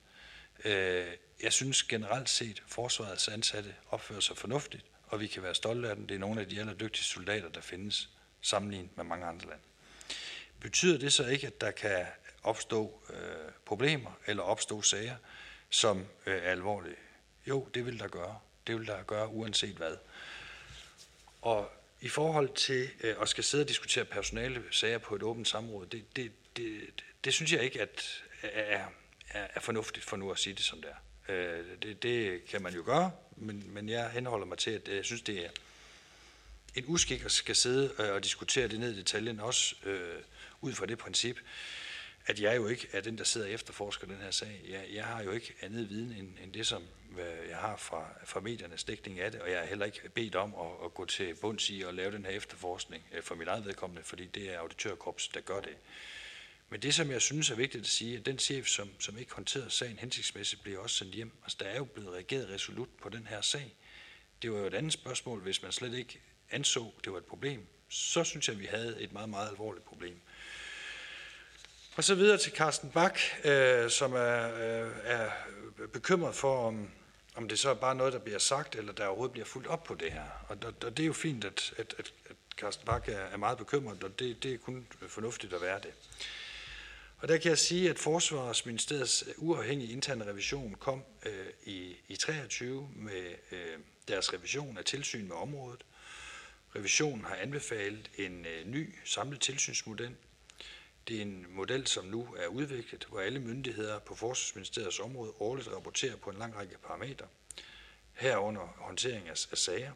Øh, jeg synes generelt set, at forsvarets ansatte opfører sig fornuftigt, og vi kan være stolte af dem. Det er nogle af de allerdygtigste soldater, der findes sammenlignet med mange andre lande. Betyder det så ikke, at der kan opstå øh, problemer eller opstå sager, som øh, er alvorlige? Jo, det vil der gøre. Det vil der gøre uanset hvad. Og i forhold til øh, at skal sidde og diskutere personale sager på et åbent samråd, det, det, det, det, synes jeg ikke at er, er, er fornuftigt for nu at sige det som det er. Øh, det, det kan man jo gøre, men, men jeg henholder mig til, at jeg synes, det er en uskik at skal sidde øh, og diskutere det ned i detaljen, også øh, ud fra det princip, at jeg jo ikke er den, der sidder og efterforsker den her sag. Jeg, jeg har jo ikke andet viden end, end det, som øh, jeg har fra, fra mediernes dækning af det, og jeg er heller ikke bedt om at, at gå til bunds i og lave den her efterforskning øh, for mit eget vedkommende, fordi det er auditørkorps, der gør det. Men det, som jeg synes er vigtigt at sige, at den chef, som, som ikke håndterede sagen hensigtsmæssigt, bliver også sendt hjem. Altså, der er jo blevet reageret resolut på den her sag. Det var jo et andet spørgsmål, hvis man slet ikke anså, det var et problem, så synes jeg, at vi havde et meget, meget alvorligt problem. Og så videre til Carsten Bak, øh, som er, øh, er bekymret for, om, om det så er bare noget, der bliver sagt, eller der overhovedet bliver fuldt op på det her. Og, og, og det er jo fint, at, at, at, at Carsten Bak er, er meget bekymret, og det, det er kun fornuftigt at være det. Og der kan jeg sige, at Forsvarsministeriets uafhængige interne revision kom øh, i, i 23 med øh, deres revision af tilsyn med området. Revisionen har anbefalet en øh, ny samlet tilsynsmodel. Det er en model, som nu er udviklet, hvor alle myndigheder på Forsvarsministeriets område årligt rapporterer på en lang række parametre, herunder håndtering af, af sager.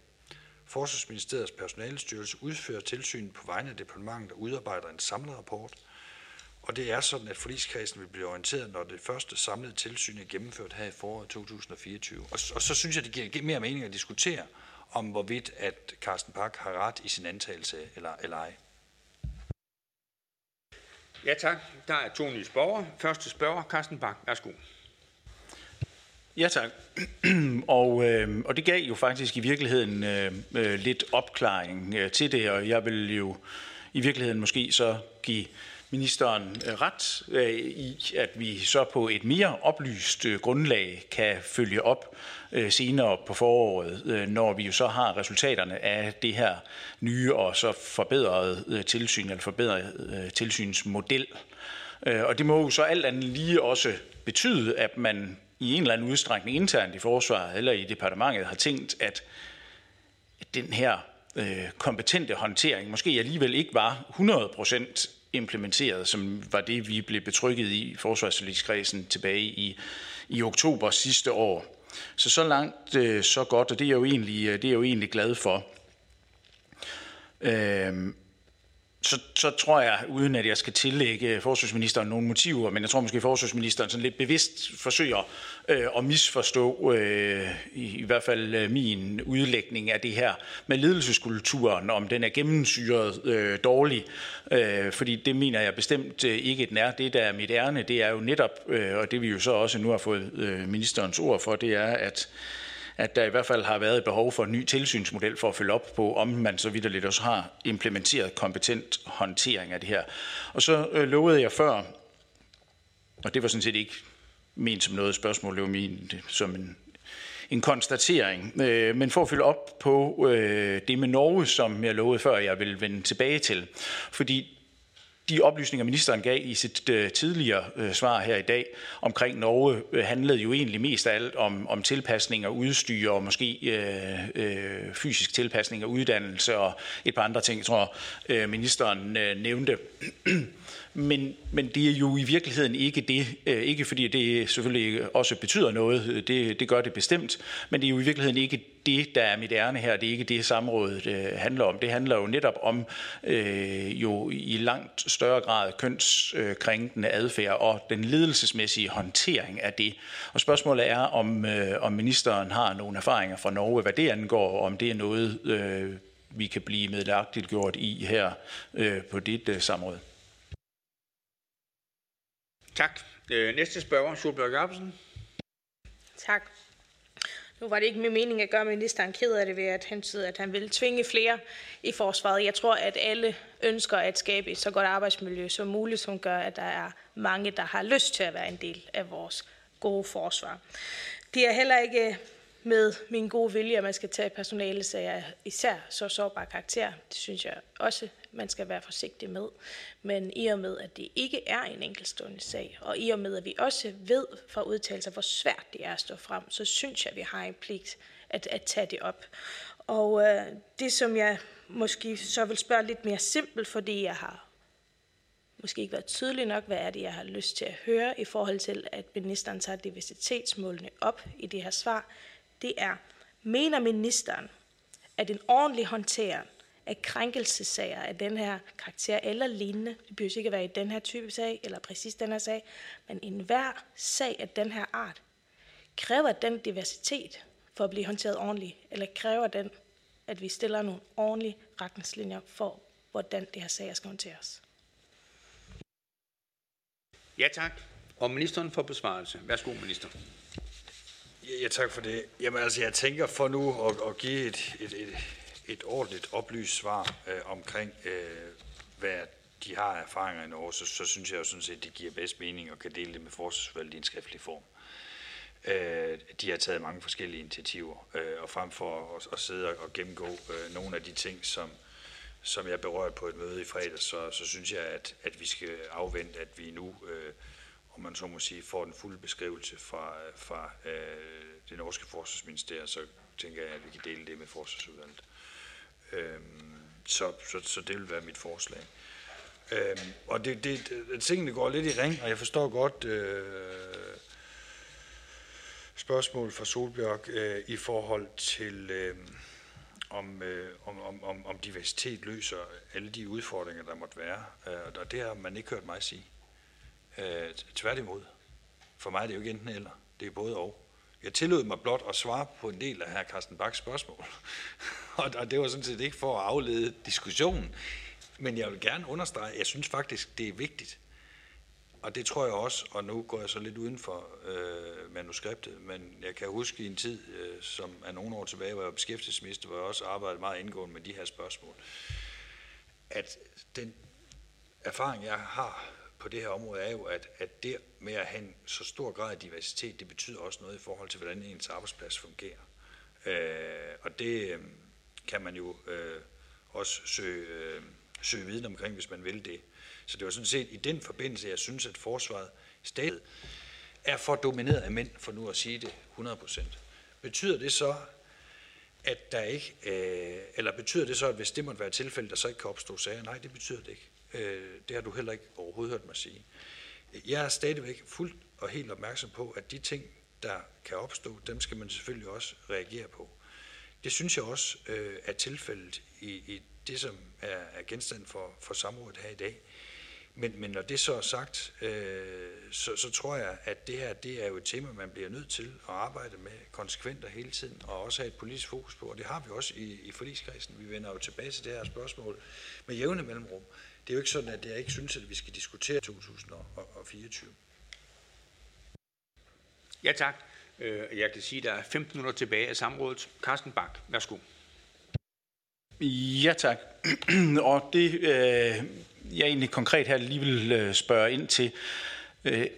Forsvarsministeriets personalestyrelse udfører tilsyn på vegne af departementet og udarbejder en samlet rapport. Og det er sådan, at forligskredsen vil blive orienteret, når det første samlede tilsyn er gennemført her i foråret 2024. Og, og så synes jeg, det giver mere mening at diskutere, om hvorvidt at Carsten Park har ret i sin antagelse eller, eller ej. Ja tak. Der er to nye spørger. Første spørger, Carsten Bak. Værsgo. Ja tak. [CLEARS THROAT] og, øh, og det gav jo faktisk i virkeligheden øh, øh, lidt opklaring øh, til det, og jeg vil jo i virkeligheden måske så give ministeren øh, ret øh, i, at vi så på et mere oplyst øh, grundlag kan følge op senere på foråret, når vi jo så har resultaterne af det her nye og så forbedrede tilsyn eller forbedrede tilsynsmodel. Og det må jo så alt andet lige også betyde, at man i en eller anden udstrækning internt i forsvaret eller i departementet har tænkt, at den her kompetente håndtering måske alligevel ikke var 100 procent implementeret, som var det, vi blev betrykket i i forsvarsforligskredsen tilbage i, i oktober sidste år. Så så langt, øh, så godt, og det er jeg jo egentlig, øh, det er jeg jo egentlig glad for. Øhm, så, så tror jeg, uden at jeg skal tillægge øh, forsvarsministeren nogle motiver, men jeg tror måske, at forsvarsministeren sådan lidt bevidst forsøger øh, at misforstå øh, i, i hvert fald øh, min udlægning af det her med ledelseskulturen, om den er gennemsyret øh, dårlig, øh, fordi det mener jeg bestemt øh, ikke, den er. Det, der er mit ærne, det er jo netop, øh, og det vi jo så også nu har fået øh, ministerens ord for, det er, at at der i hvert fald har været et behov for en ny tilsynsmodel for at følge op på, om man så vidt lidt også har implementeret kompetent håndtering af det her. Og så øh, lovede jeg før, og det var sådan set ikke ment som noget spørgsmål, det var ment øh, som en, en konstatering. Øh, men for at følge op på øh, det med Norge, som jeg lovede før, jeg vil vende tilbage til. Fordi de oplysninger, ministeren gav i sit øh, tidligere øh, svar her i dag omkring Norge, øh, handlede jo egentlig mest af alt om, om tilpasning og udstyr og måske øh, øh, fysisk tilpasning og uddannelse og et par andre ting, jeg tror øh, ministeren øh, nævnte. Men, men det er jo i virkeligheden ikke det, øh, ikke fordi det selvfølgelig også betyder noget, det, det gør det bestemt, men det er jo i virkeligheden ikke det, der er mit ærne her, det er ikke det samrådet øh, handler om. Det handler jo netop om øh, jo i langt større grad kønskrænkende adfærd og den ledelsesmæssige håndtering af det. Og spørgsmålet er, om, øh, om ministeren har nogle erfaringer fra Norge, hvad det angår, og om det er noget, øh, vi kan blive medlagtigt gjort i her øh, på dit øh, samråd. Tak. Øh, næste spørger, Solbjørg Jacobsen. Tak. Nu var det ikke min mening at gøre ministeren ked af det ved at hentyde, at han vil tvinge flere i forsvaret. Jeg tror, at alle ønsker at skabe et så godt arbejdsmiljø som muligt, som gør, at der er mange, der har lyst til at være en del af vores gode forsvar. Det er heller ikke med min gode vilje, at man skal tage personalesager, især så sårbare karakter. Det synes jeg også, man skal være forsigtig med. Men i og med, at det ikke er en enkeltstående sag, og i og med, at vi også ved fra udtalelser, hvor svært det er at stå frem, så synes jeg, at vi har en pligt at, at tage det op. Og øh, det, som jeg måske så vil spørge lidt mere simpelt, fordi jeg har måske ikke været tydelig nok, hvad er det, jeg har lyst til at høre i forhold til, at ministeren tager diversitetsmålene op i det her svar, det er, mener ministeren, at en ordentlig håndtering af krænkelsesager af den her karakter eller lignende, det behøver ikke være i den her type sag, eller præcis den her sag, men enhver sag af den her art, kræver den diversitet for at blive håndteret ordentligt, eller kræver den, at vi stiller nogle ordentlige retningslinjer for, hvordan det her sager skal håndteres? Ja, tak. Og ministeren for besvarelse. Værsgo, minister. Ja, tak for det. Jamen altså, jeg tænker for nu at, at give et, et, et, et ordentligt oplyst svar øh, omkring, øh, hvad de har erfaringer i Norge, så, så synes jeg jo sådan set, det giver bedst mening at kan dele det med forsvarsvalget i en skriftlig form. Øh, de har taget mange forskellige initiativer, øh, og frem for at, at sidde og gennemgå øh, nogle af de ting, som, som jeg berørte på et møde i fredag, så, så synes jeg, at, at vi skal afvente, at vi nu øh, om man så må sige, får den fulde beskrivelse fra, fra øh, det norske forsvarsministerium, så tænker jeg, at vi kan dele det med forsvarsudvalget. Øhm, så, så, så det vil være mit forslag. Øhm, og det, det, det, tingene går lidt i ring, og jeg forstår godt øh, spørgsmål fra Solbjørk øh, i forhold til, øh, om, øh, om, om, om, om diversitet løser alle de udfordringer, der måtte være. Øh, og det har man ikke hørt mig sige. Øh, tværtimod. For mig er det jo ikke enten eller. Det er både og. Jeg tillod mig blot at svare på en del af hr. Carsten Baks spørgsmål. [LAUGHS] og det var sådan set ikke for at aflede diskussionen. Men jeg vil gerne understrege, at jeg synes faktisk, det er vigtigt. Og det tror jeg også, og nu går jeg så lidt uden for øh, manuskriptet, men jeg kan huske i en tid, øh, som er nogle år tilbage, hvor jeg var beskæftigelsesminister, hvor jeg også arbejdede meget indgående med de her spørgsmål, at den erfaring, jeg har på det her område, er jo, at, at det med at have en så stor grad af diversitet, det betyder også noget i forhold til, hvordan ens arbejdsplads fungerer. Øh, og det øh, kan man jo øh, også søge, øh, søge viden omkring, hvis man vil det. Så det var sådan set i den forbindelse, jeg synes, at forsvaret stadig er for domineret af mænd, for nu at sige det 100%. Betyder det så, at der ikke, øh, eller betyder det så, at hvis det måtte være tilfældet, der så ikke kan opstå sager? Nej, det betyder det ikke. Øh, det har du heller ikke overhovedet hørt mig sige. Jeg er stadigvæk fuldt og helt opmærksom på, at de ting, der kan opstå, dem skal man selvfølgelig også reagere på. Det synes jeg også øh, er tilfældet i, i det, som er, er genstand for, for samrådet her i dag. Men, men når det så er sagt, øh, så, så tror jeg, at det her det er jo et tema, man bliver nødt til at arbejde med konsekvent og hele tiden, og også have et politisk fokus på, og det har vi også i, i forligskredsen. Vi vender jo tilbage til det her spørgsmål med jævne mellemrum. Det er jo ikke sådan, at jeg ikke synes, at vi skal diskutere 2024. Ja, tak. Øh, jeg kan sige, at der er 15 minutter tilbage af samrådet. Carsten Bak, værsgo. Ja, tak. [CLEARS THROAT] Og det, øh, jeg egentlig konkret her lige vil øh, spørge ind til,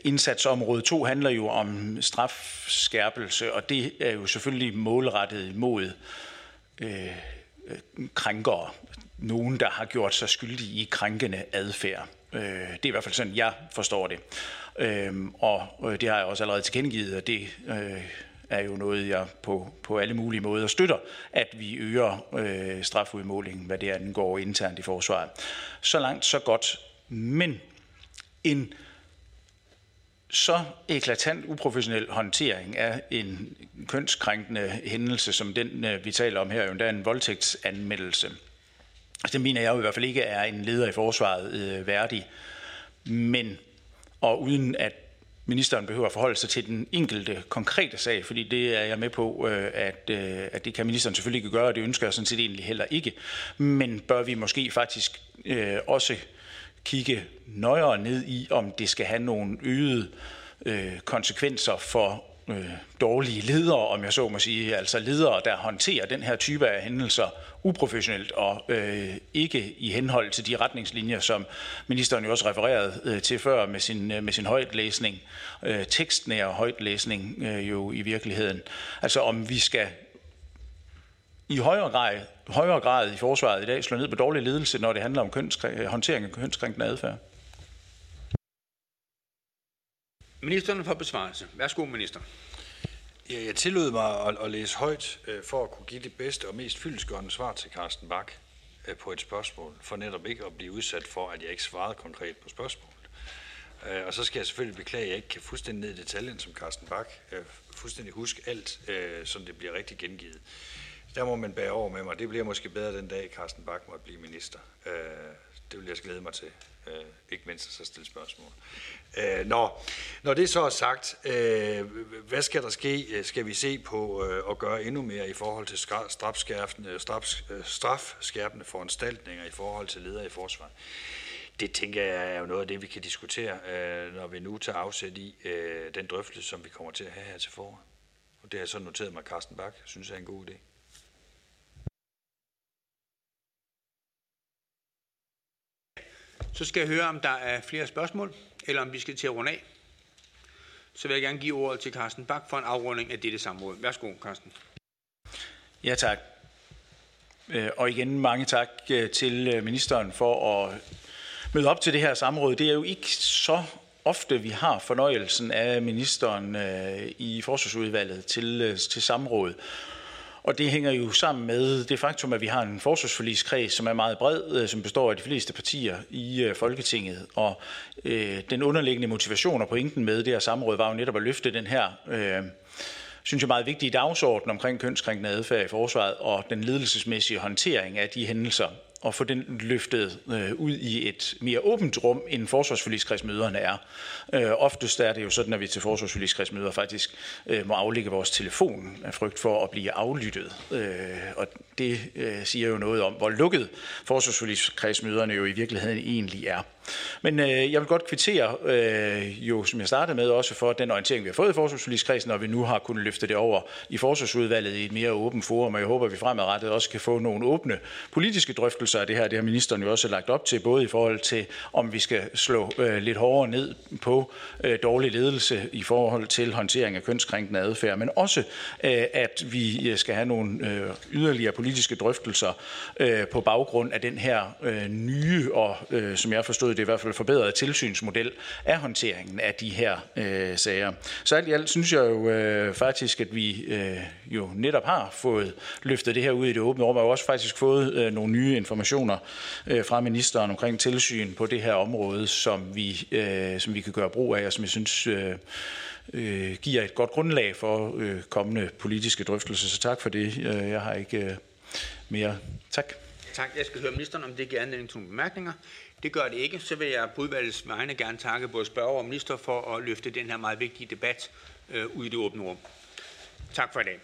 indsatsområde 2 handler jo om strafskærpelse, og det er jo selvfølgelig målrettet imod øh, krænkere. Nogen, der har gjort sig skyldige i krænkende adfærd. Øh, det er i hvert fald sådan, jeg forstår det. Øhm, øh, og det har jeg også allerede tilkendegivet, og det øh, er jo noget, jeg på, på alle mulige måder støtter, at vi øger øh, strafudmålingen, hvad det angår internt i forsvaret. Så langt, så godt. Men en så eklatant uprofessionel håndtering af en kønskrænkende hændelse, som den øh, vi taler om her, jo endda en voldtægtsanmeldelse. Det mener jeg jo i hvert fald ikke er en leder i forsvaret øh, værdig. Men, og uden at ministeren behøver at forholde sig til den enkelte konkrete sag, fordi det er jeg med på, øh, at, øh, at det kan ministeren selvfølgelig ikke gøre, og det ønsker jeg sådan set egentlig heller ikke. Men bør vi måske faktisk øh, også kigge nøjere ned i, om det skal have nogle øgede øh, konsekvenser for øh, dårlige ledere, om jeg så må sige, altså ledere, der håndterer den her type af hændelser uprofessionelt og øh, ikke i henhold til de retningslinjer, som ministeren jo også refererede øh, til før med sin, øh, med sin højtlæsning, øh, tekstnære højtlæsning øh, jo i virkeligheden. Altså om vi skal i højere grad, højere grad i forsvaret i dag slå ned på dårlig ledelse, når det handler om håndtering af kønskrænkende adfærd. Ministeren for besvarelse. Værsgo, minister. Ja, jeg tillod mig at, at læse højt øh, for at kunne give det bedste og mest fyldesgørende svar til Carsten Bak øh, på et spørgsmål, for netop ikke at blive udsat for, at jeg ikke svarede konkret på spørgsmålet. Øh, og så skal jeg selvfølgelig beklage, at jeg ikke kan fuldstændig ned i detaljen som Carsten Bak, øh, fuldstændig huske alt, øh, som det bliver rigtig gengivet. Der må man bære over med mig. Det bliver måske bedre den dag, Carsten Bak måtte blive minister. Øh, det vil jeg glæde mig til. Øh, ikke mindst at så stille spørgsmål. Øh, når, når det så er sagt, øh, hvad skal der ske? Øh, skal vi se på øh, at gøre endnu mere i forhold til strafskærpende, straf, øh, strafskærpende foranstaltninger i forhold til ledere i forsvaret? Det tænker jeg er jo noget af det, vi kan diskutere, øh, når vi nu tager afsæt i øh, den drøftelse, som vi kommer til at have her til foråret. Og det har jeg så noteret mig, Carsten Bak synes er en god idé. Så skal jeg høre, om der er flere spørgsmål, eller om vi skal til at runde af. Så vil jeg gerne give ordet til Carsten Bak for en afrunding af dette samråd. Værsgo, Carsten. Ja, tak. Øh, og igen mange tak øh, til øh, ministeren for at møde op til det her samråd. Det er jo ikke så ofte, vi har fornøjelsen af ministeren i forsvarsudvalget til, til samråd. Og det hænger jo sammen med det faktum, at vi har en forsvarsforligskreds, som er meget bred, øh, som består af de fleste partier i øh, Folketinget. Og øh, den underliggende motivation og pointen med det her samråd var jo netop at løfte den her... Øh, synes jeg, meget vigtige dagsorden omkring kønskrænkende adfærd i forsvaret og den ledelsesmæssige håndtering af de hændelser, og få den løftet øh, ud i et mere åbent rum, end forsvarsforligskredsmøderne er. Øh, oftest er det jo sådan, at vi til forsvarsforligskredsmøder faktisk øh, må aflægge vores telefon af frygt for at blive aflyttet. Øh, og det øh, siger jo noget om, hvor lukket forsvarsforligskredsmøderne jo i virkeligheden egentlig er. Men øh, jeg vil godt kvittere, øh, jo som jeg startede med, også for den orientering, vi har fået i forsvarsforligskredsen, og vi nu har kunnet løfte det over i forsvarsudvalget i et mere åbent forum, og jeg håber, at vi fremadrettet også kan få nogle åbne politiske drøftelser af det her. Det har ministeren jo også lagt op til, både i forhold til, om vi skal slå øh, lidt hårdere ned på øh, dårlig ledelse i forhold til håndtering af kønskrænkende adfærd, men også, øh, at vi øh, skal have nogle øh, yderligere politiske drøftelser øh, på baggrund af den her øh, nye og, øh, som jeg forstod det i hvert fald forbedrede tilsynsmodel af håndteringen af de her øh, sager. Så alt i alt synes jeg jo øh, faktisk, at vi øh, jo netop har fået løftet det her ud i det åbne rum, og også faktisk fået øh, nogle nye informationer øh, fra ministeren omkring tilsyn på det her område, som vi, øh, som vi kan gøre brug af, og som jeg synes øh, øh, giver et godt grundlag for øh, kommende politiske drøftelser. Så tak for det. Øh, jeg har ikke øh, mere. Tak. tak. Jeg skal høre ministeren, om det giver anledning til nogle bemærkninger. Det gør det ikke. Så vil jeg på udvalgets vegne gerne takke både spørger og minister for at løfte den her meget vigtige debat øh, ud i det åbne rum. Tak for i dag.